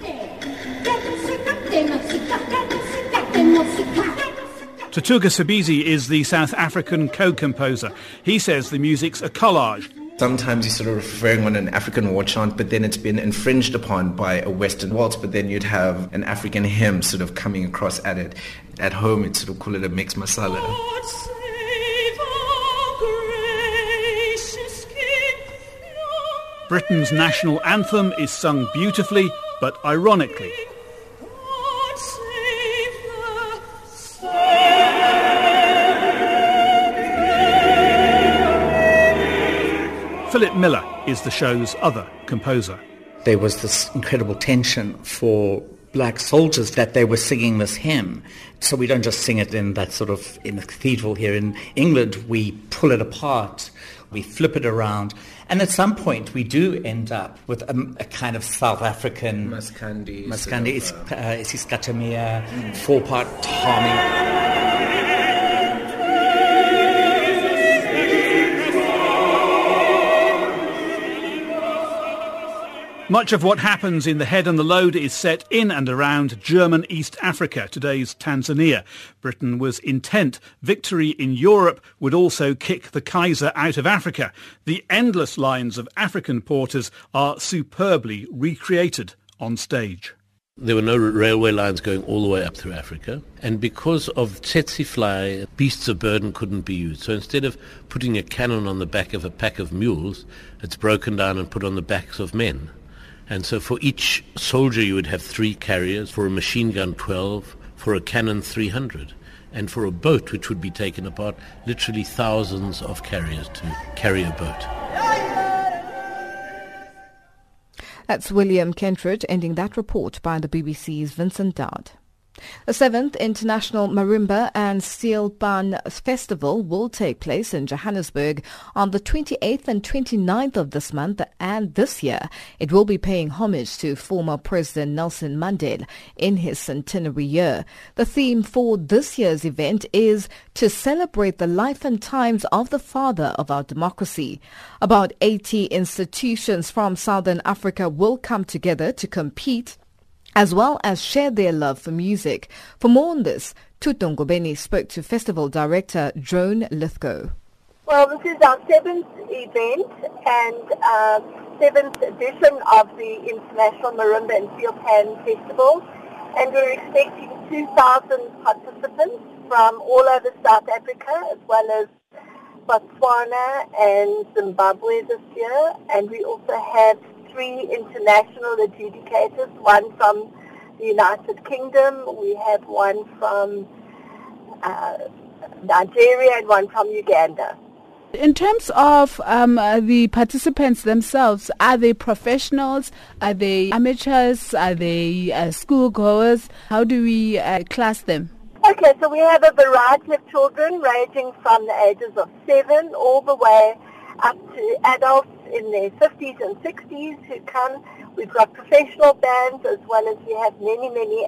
S24: Thuthuka Sibisi is the South African co-composer. He says the music's a collage.
S34: Sometimes you're sort of referring on an African war chant, but then it's been infringed upon by a Western waltz, but then you'd have an African hymn sort of coming across at it. At home, you'd sort of call it a mix masala.
S24: Britain's national anthem is sung beautifully, but ironically. Philip Miller is the show's other composer.
S35: There was this incredible tension for black soldiers that they were singing this hymn. So we don't just sing it in that sort of in the cathedral here in England. We pull it apart, we flip it around, and at some point we do end up with a, a kind of South African
S34: Maskandi,
S35: Maskandi,
S34: sort of,
S35: uh, Isicathamiya, four-part harmony.
S24: Much of what happens in the head and the load is set in and around German East Africa, today's Tanzania. Britain was intent victory in Europe would also kick the Kaiser out of Africa. The endless lines of African porters are superbly recreated on stage.
S33: There were no railway lines going all the way up through Africa. And because of tsetse fly, beasts of burden couldn't be used. So instead of putting a cannon on the back of a pack of mules, it's broken down and put on the backs of men. And so for each soldier you would have three carriers, for a machine gun 12, for a cannon 300, and for a boat which would be taken apart, literally thousands of carriers to carry a boat.
S2: That's William Kentridge ending that report by the BBC's Vincent Dowd. The seventh International Marimba and Steel Pan Festival will take place in Johannesburg on the 28th and 29th of this month and this year it will be paying homage to former President Nelson Mandela in his centenary year. The theme for this year's event is to celebrate the life and times of the father of our democracy. About 80 institutions from Southern Africa will come together to compete as well as share their love for music. For more on this, Tutu Ngobeni spoke to festival director Joan Lithgow.
S36: Well, this is our seventh event and uh, seventh edition of the International Marimba and Pan Festival. And we're expecting 2,000 participants from all over South Africa as well as Botswana and Zimbabwe this year. And we also have three international adjudicators, one from the United Kingdom, we have one from uh, Nigeria and one from Uganda.
S37: In terms of um, uh, the participants themselves, are they professionals? Are they amateurs? Are they uh, schoolgoers? How do we uh, class them?
S36: Okay, so we have a variety of children ranging from the ages of seven all the way up to adults in their 50s and 60s who come. We've got professional bands as well as we have many, many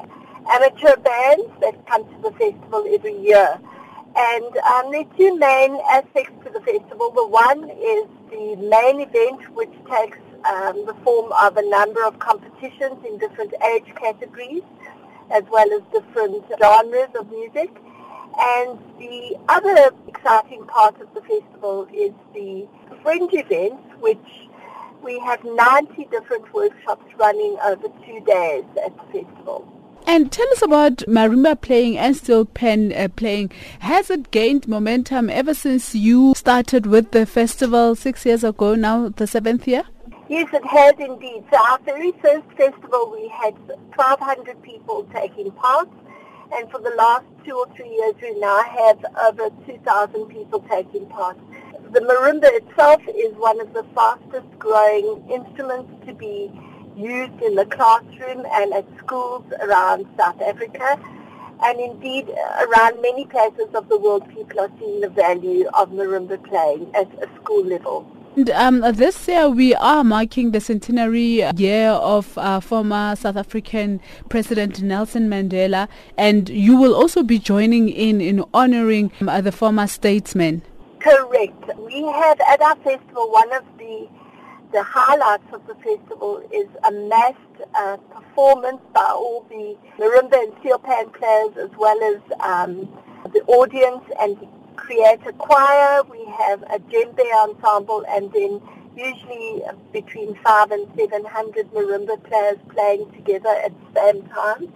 S36: amateur bands that come to the festival every year. And um, there are two main aspects to the festival. The one is the main event, which takes um, the form of a number of competitions in different age categories, as well as different genres of music. And the other exciting part of the festival is the fringe events, which we have 90 different workshops running over two days at the festival.
S37: And tell us about marimba playing and steel pan uh, playing. Has it gained momentum ever since you started with the festival six years ago, now the seventh year?
S36: Yes, it has indeed. So our very first festival, we had 1,200 people taking part. And for the last two or three years, we now have over 2,000 people taking part. The marimba itself is one of the fastest growing instruments to be used in the classroom and at schools around South Africa. And indeed, around many places of the world, people are seeing the value of marimba playing at a school level.
S37: And, um, this year we are marking the centenary year of uh, former South African President Nelson Mandela, and you will also be joining in in honoring um, the former statesman.
S36: Correct. We have at our festival one of the the highlights of the festival is a massed uh, performance by all the marimba and steel pan players as well as um, the audience and the a choir, we have a djembe ensemble, and then usually between five and seven hundred marimba players playing together at the same time.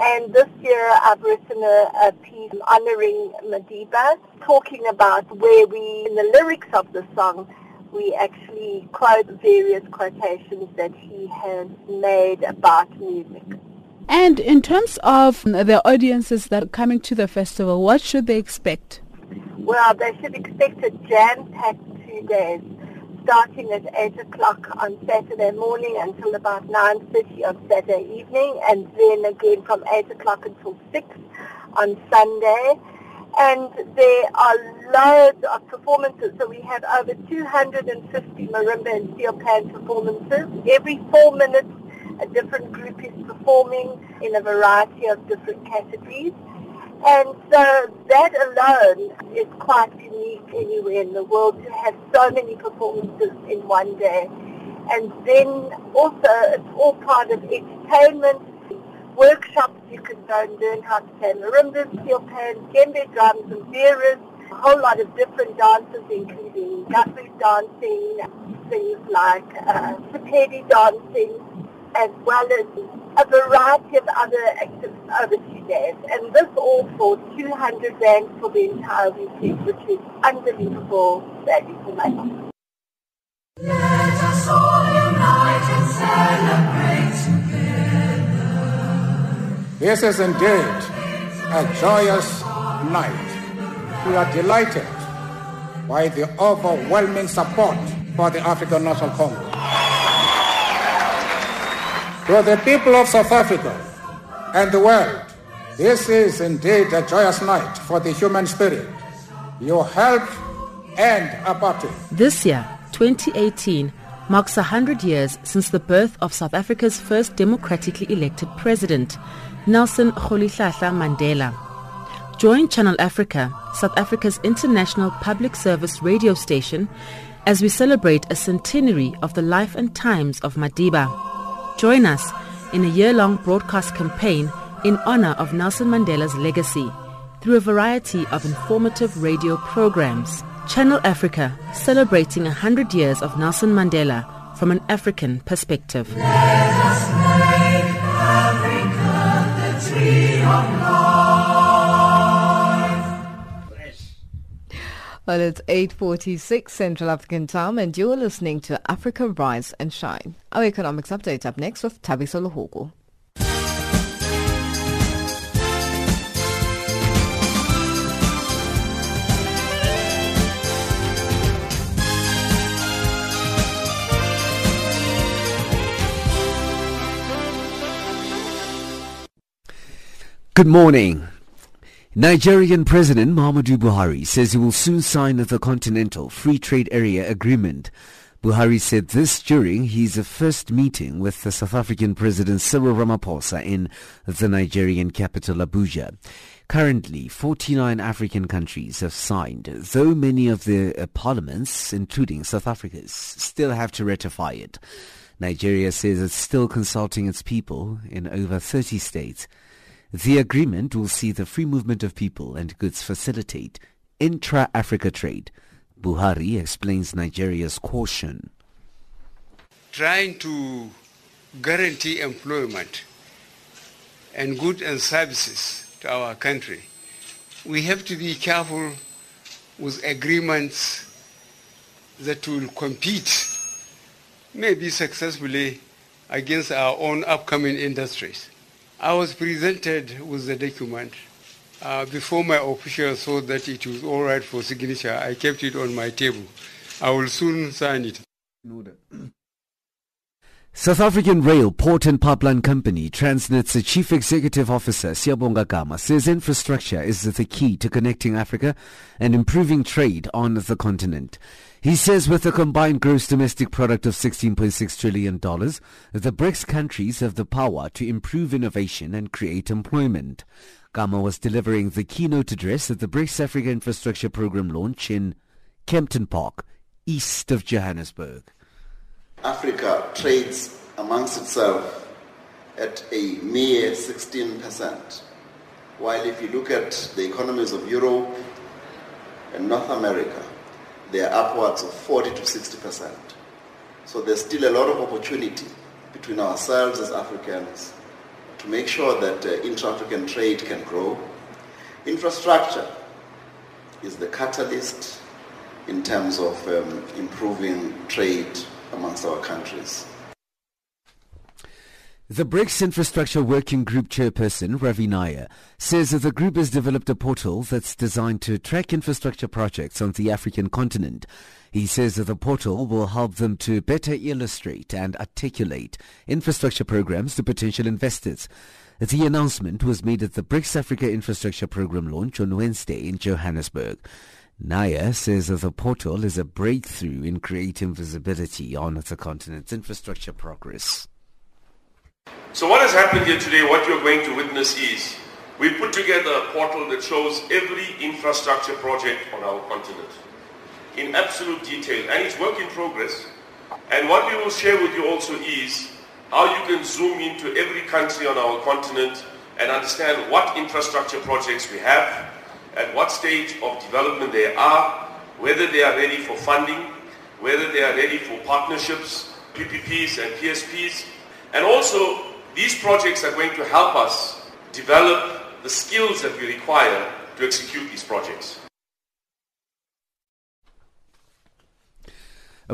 S36: And this year I've written a, a piece honoring Madiba, talking about where we, in the lyrics of the song, we actually quote various quotations that he has made about music.
S37: And in terms of the audiences that are coming to the festival, what should they expect?
S36: Well, they should expect a jam-packed two days, starting at 8 o'clock on Saturday morning until about 9.30 on Saturday evening, and then again from 8 o'clock until 6 on Sunday. And there are loads of performances. So we have over 250 marimba and steel pan performances. Every four minutes, a different group is performing in a variety of different categories. And so that alone is quite unique anywhere in the world to have so many performances in one day. And then also it's all part of entertainment, workshops you can go and learn how to play marimbas, steel pans, djembe drums and mbiras, a whole lot of different dances including guthrie dancing, things like uh, Sepedi dancing, as well as a variety of other activities over two days. And this all for 200 rand for the entire weekend, which is unbelievable value for money.
S38: Let us all unite and celebrate together.
S39: This is indeed a joyous night. We are delighted by the overwhelming support for the African National Congress. To the people of South Africa and the world, this is indeed a joyous night for the human spirit. Your help and apartheid.
S16: This year, 2018, marks 100 years since the birth of South Africa's first democratically elected president, Nelson Rolihlahla Mandela. Join Channel Africa, South Africa's international public service radio station, as we celebrate a centenary of the life and times of Madiba. Join us in a year-long broadcast campaign in honor of Nelson Mandela's legacy through a variety of informative radio programs. Channel Africa, celebrating 100 years of Nelson Mandela from an African perspective.
S2: Well, it's 8.46 Central African time and you're listening to Africa Rise and Shine. Our economics update up next with Tabiso Luhugu.
S17: Good morning. Nigerian President Muhammadu Buhari says he will soon sign the Continental Free Trade Area Agreement. Buhari said this during his first meeting with the South African President Cyril Ramaphosa in the Nigerian capital Abuja. Currently, 49 African countries have signed, though many of the uh, parliaments, including South Africa's, still have to ratify it. Nigeria says it's still consulting its people in over 30 states. The agreement will see the free movement of people and goods facilitate intra-Africa trade. Buhari explains Nigeria's caution.
S7: Trying to guarantee employment and goods and services to our country, we have to be careful with agreements that will compete, maybe successfully, against our own upcoming industries. I was presented with the document. Uh, before my official saw that it was all right for signature, I kept it on my table. I will soon sign it.
S17: South African Rail, Port and Pipeline Company, Transnet's Chief Executive Officer Siyabonga Gama says infrastructure is the key to connecting Africa and improving trade on the continent. He says with a combined gross domestic product of $16.6 trillion, the BRICS countries have the power to improve innovation and create employment. Gama was delivering the keynote address at the BRICS Africa Infrastructure Program launch in Kempton Park, east of Johannesburg.
S40: Africa trades amongst itself at a mere 16%, while if you look at the economies of Europe and North America, they are upwards of 40 to 60%. So there's still a lot of opportunity between ourselves as Africans to make sure that uh, intra-African trade can grow. Infrastructure is the catalyst in terms of um, improving trade amongst our countries.
S17: The BRICS Infrastructure Working Group chairperson, Ravi Nair, says that the group has developed a portal that's designed to track infrastructure projects on the African continent. He says that the portal will help them to better illustrate and articulate infrastructure programs to potential investors. The announcement was made at the BRICS Africa Infrastructure Program launch on Wednesday in Johannesburg. Nair says that the portal is a breakthrough in creating visibility on the continent's infrastructure progress.
S41: So what has happened here today, what you're going to witness is we put together a portal that shows every infrastructure project on our continent in absolute detail and it's work in progress And what we will share with you also is how you can zoom into every country on our continent and understand what infrastructure projects we have, at what stage of development they are, whether they are ready for funding, whether they are ready for partnerships, PPPs and PSPs. And also, these projects are going to help us develop the skills that we require to execute these projects.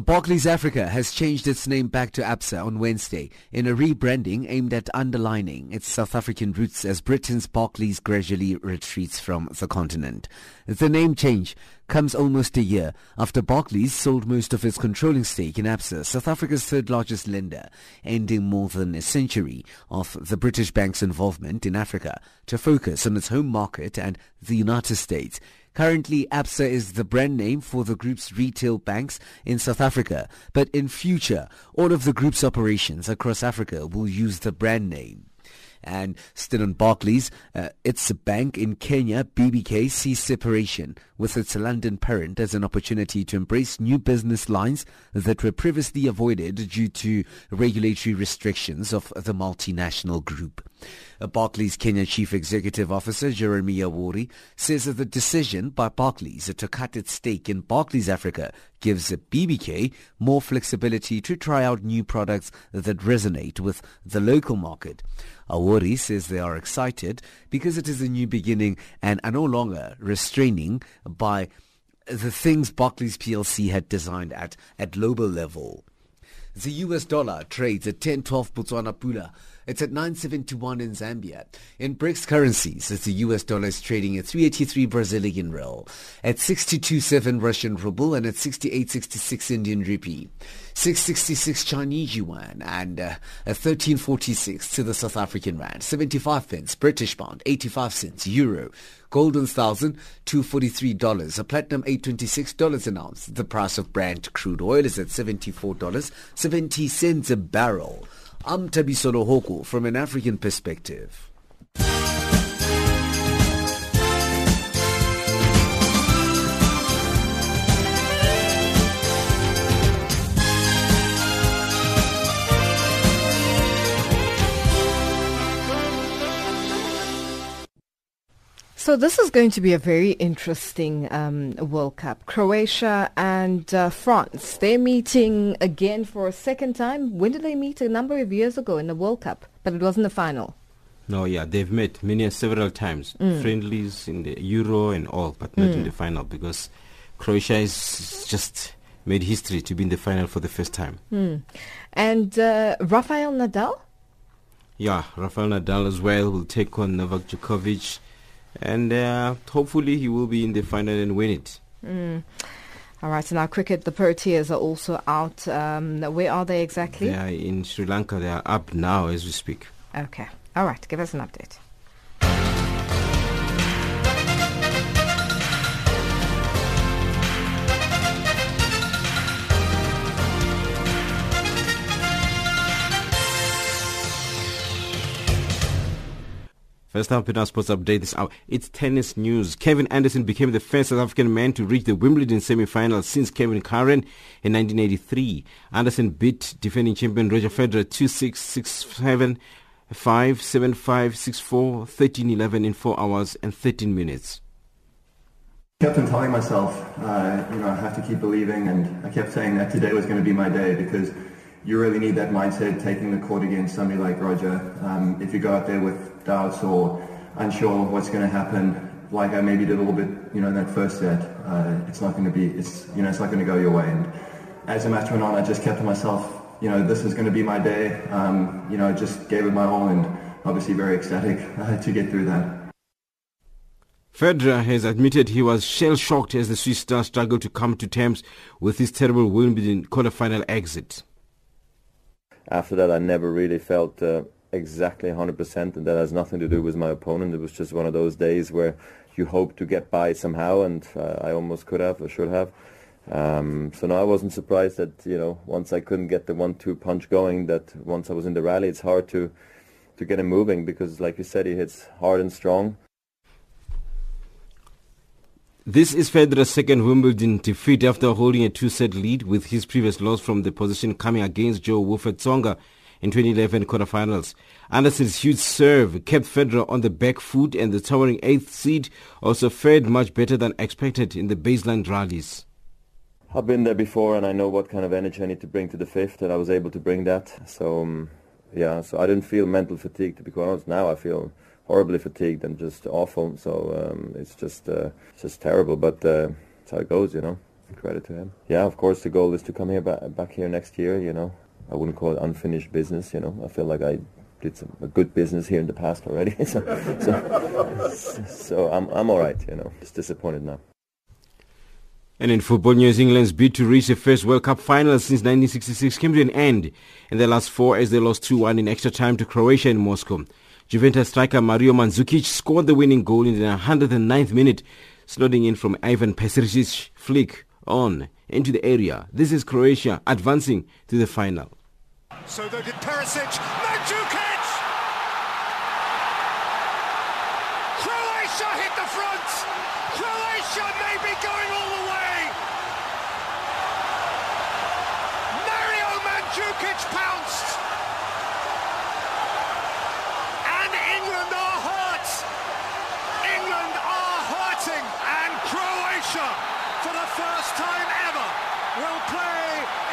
S17: Barclays Africa has changed its name back to ABSA on Wednesday in a rebranding aimed at underlining its South African roots as Britain's Barclays gradually retreats from the continent. The name change comes almost a year after Barclays sold most of its controlling stake in ABSA, South Africa's third largest lender, ending more than a century of the British bank's involvement in Africa to focus on its home market and the United States. Currently, ABSA is the brand name for the group's retail banks in South Africa, but in future, all of the group's operations across Africa will use the brand name. And still on Barclays, uh, it's a bank in Kenya, BBK, sees separation with its London parent as an opportunity to embrace new business lines that were previously avoided due to regulatory restrictions of the multinational group. Barclays Kenya Chief Executive Officer Jeremy Awori says that the decision by Barclays to cut its stake in Barclays Africa gives the BBK more flexibility to try out new products that resonate with the local market. Awori says they are excited because it is a new beginning and are no longer restraining by the things Barclays PLC had designed at, at global level. The US dollar trades at 10.12 Botswana Pula. It's at 971 in Zambia. In BRICS currencies, it's the US dollar is trading at 383 Brazilian real, at 627 Russian ruble, and at 6866 Indian rupee. 666 Chinese yuan and uh, 1346 to the South African rand, 75 pence British pound, 85 cents euro, gold one thousand two forty three dollars, a platinum eight twenty six dollars an ounce. The price of Brent crude oil is at seventy four dollars seventy cents a barrel. I'm Tabiso Lohoko from an African perspective.
S2: So this is going to be a very interesting um, World Cup. Croatia and uh, France, they're meeting again for a second time. When did they meet? A number of years ago in the World Cup, but it wasn't the final.
S42: No, yeah, they've met many several times,
S2: Mm.
S42: friendlies in the Euro and all, but not in
S2: Mm.
S42: the final because Croatia is just made history to be in the final for the first time.
S2: Hmm. And uh, Rafael Nadal?
S42: Yeah, Rafael Nadal as well will take on Novak Djokovic, and uh, hopefully he will be in the final and win it.
S2: Mm. All right, so now cricket, the Proteas are also out. Um, where are they exactly?
S42: They are in Sri Lanka. They are up now as we speak.
S2: Okay. All right, give us an update.
S42: In our sports update this hour, it's tennis news. Kevin Anderson became the first South African man to reach the Wimbledon semi-final since Kevin Curren in 1983. Anderson beat defending champion Roger Federer 2-6, 6-7, 5, 7, 5, 6, 4, 13, 11 in 4 hours and 13 minutes.
S40: I kept on telling myself, uh, you know, I have to keep believing, and I kept saying that today was going to be my day because you really need that mindset taking the court against somebody like Roger. Um, if you go out there with doubts or unsure what's going to happen, like I maybe did a little bit, you know, in that first set, uh, it's not going to be, it's, you know, it's not going to go your way. And as the match went on, I just kept to myself, you know, this is going to be my day. Um, you know, just gave it my all, and obviously very ecstatic uh, to get through that.
S42: Federer has admitted he was shell-shocked as the Swiss star struggled to come to terms with his terrible Wimbledon quarter-final exit.
S43: After that, I never really felt uh, exactly 100%, and that has nothing to do with my opponent. It was just one of those days where you hope to get by somehow, and uh, I almost could have, or should have. Um, so no, I wasn't surprised that you know once I couldn't get the one-two punch going, that once I was in the rally, it's hard to to get him moving because, like you said, he hits hard and strong.
S42: This is Federer's second Wimbledon defeat after holding a two-set lead with his previous loss from the position coming against Jo-Wilfried Tsonga in 2011 quarterfinals. Anderson's huge serve kept Federer on the back foot and the towering eighth seed also fared much better than expected in the baseline rallies.
S43: I've been there before and I know what kind of energy I need to bring to the fifth and I was able to bring that. So, um, yeah, so I didn't feel mental fatigue to be quite honest. Now I feel horribly fatigued and just awful. So um, it's just uh, just terrible, but uh, that's how it goes, you know. Credit to him. Yeah, of course the goal is to come here back, back here next year. You know, I wouldn't call it unfinished business. You know, I feel like I did some a good business here in the past already. so, so, so I'm I'm all right. You know, just disappointed now.
S42: And in football news, England's bid to reach the first World Cup final since 1966 came to an end in the last four as they lost 2-1 in extra time to Croatia in Moscow. Juventus striker Mario Mandzukic scored the winning goal in the 109th minute, slotting in from Ivan Perisic's flick on into the area. This is Croatia advancing to the final.
S44: So they did Perisic, Mandzukic! Croatia hit the front! Croatia may be going all the way! Mario Mandzukic pounced! And England are hurt! England are hurting! And Croatia, for the first time ever, will play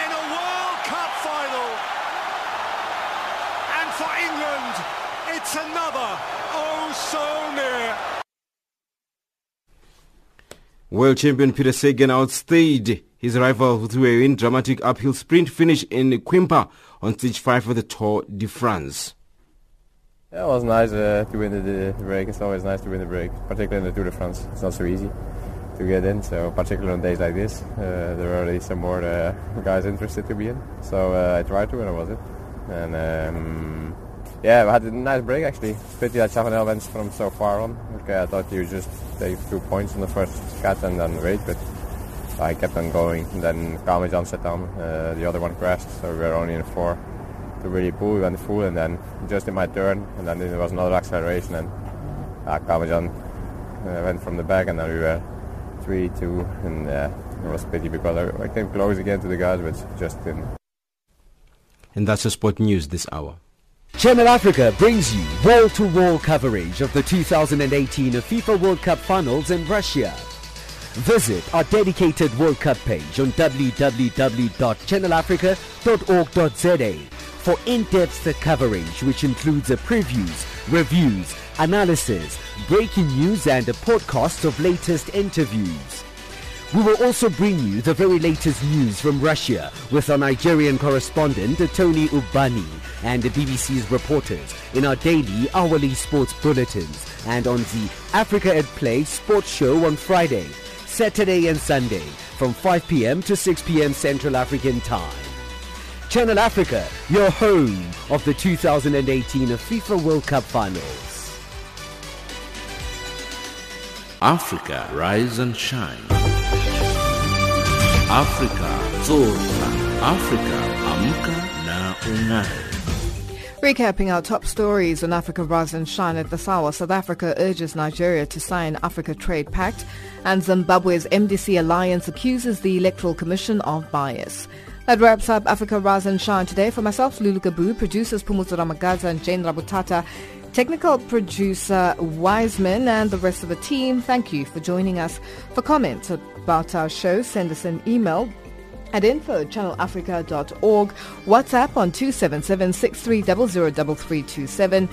S44: in a World Cup final! And for England, it's another oh so near.
S42: World champion Peter Sagan outstayed his rival through a win dramatic uphill sprint finish in Quimper on stage 5 of the Tour de France.
S45: Yeah, it was nice uh, to win the, the break. It's always nice to win the break, particularly in the Tour de France. It's not so easy to get in, so particularly on days like this, uh, there are already some more uh, guys interested to be in. So uh, I tried to, and I was it. And um, yeah, I had a nice break actually. Pity that Chavanel went from so far on. Okay, I thought you just take two points in the first cut and then wait, but I kept on going. And then Calmejane set down, uh, the other one crashed, so we were only in four to really pull. We went full, and then just in my turn, and then there was another acceleration, and uh, Calmejane uh, went from the back, and then we were three, two, and uh, it was pity because I, I came close again to the guys, but just didn't.
S42: And that's the sport news this hour.
S17: Channel Africa brings you wall-to-wall coverage of the 2018 FIFA World Cup finals in Russia. Visit our dedicated World Cup page on www.channelafrica.org.za for in-depth coverage which includes previews, reviews, analysis, breaking news and a podcast of latest interviews. We will also bring you the very latest news from Russia with our Nigerian correspondent Tony Ubani and the BBC's reporters in our daily hourly sports bulletins and on the Africa at Play sports show on Friday, Saturday and Sunday from 5 p.m. to 6 p.m. Central African Time. Channel Africa, your home of the 2018 FIFA World Cup Finals.
S46: Africa, rise and shine. Afrika zorka. Afrika amka na unai.
S2: Recapping our top stories on Africa Rise and Shine at this hour, South Africa urges Nigeria to sign Africa Trade Pact and Zimbabwe's MDC alliance accuses the Electoral Commission of bias. That wraps up Africa Rise and Shine today. For myself, Lulu Gabu, producers Pumuzo Ramagaza and Jane Rabutata, technical producer Wiseman and the rest of the team, thank you for joining us. For comments about our show, send us an email at info channelafrica.org, WhatsApp on 277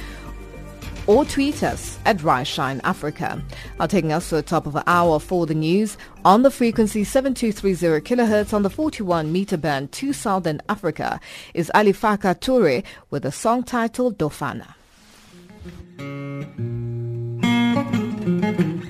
S2: or tweet us at Rise Shine Africa. Now taking us to the top of the hour for the news on the frequency 7230 kilohertz on the 41 meter band to Southern Africa is Ali Alifaka Toure with a song titled Dofana. thank you.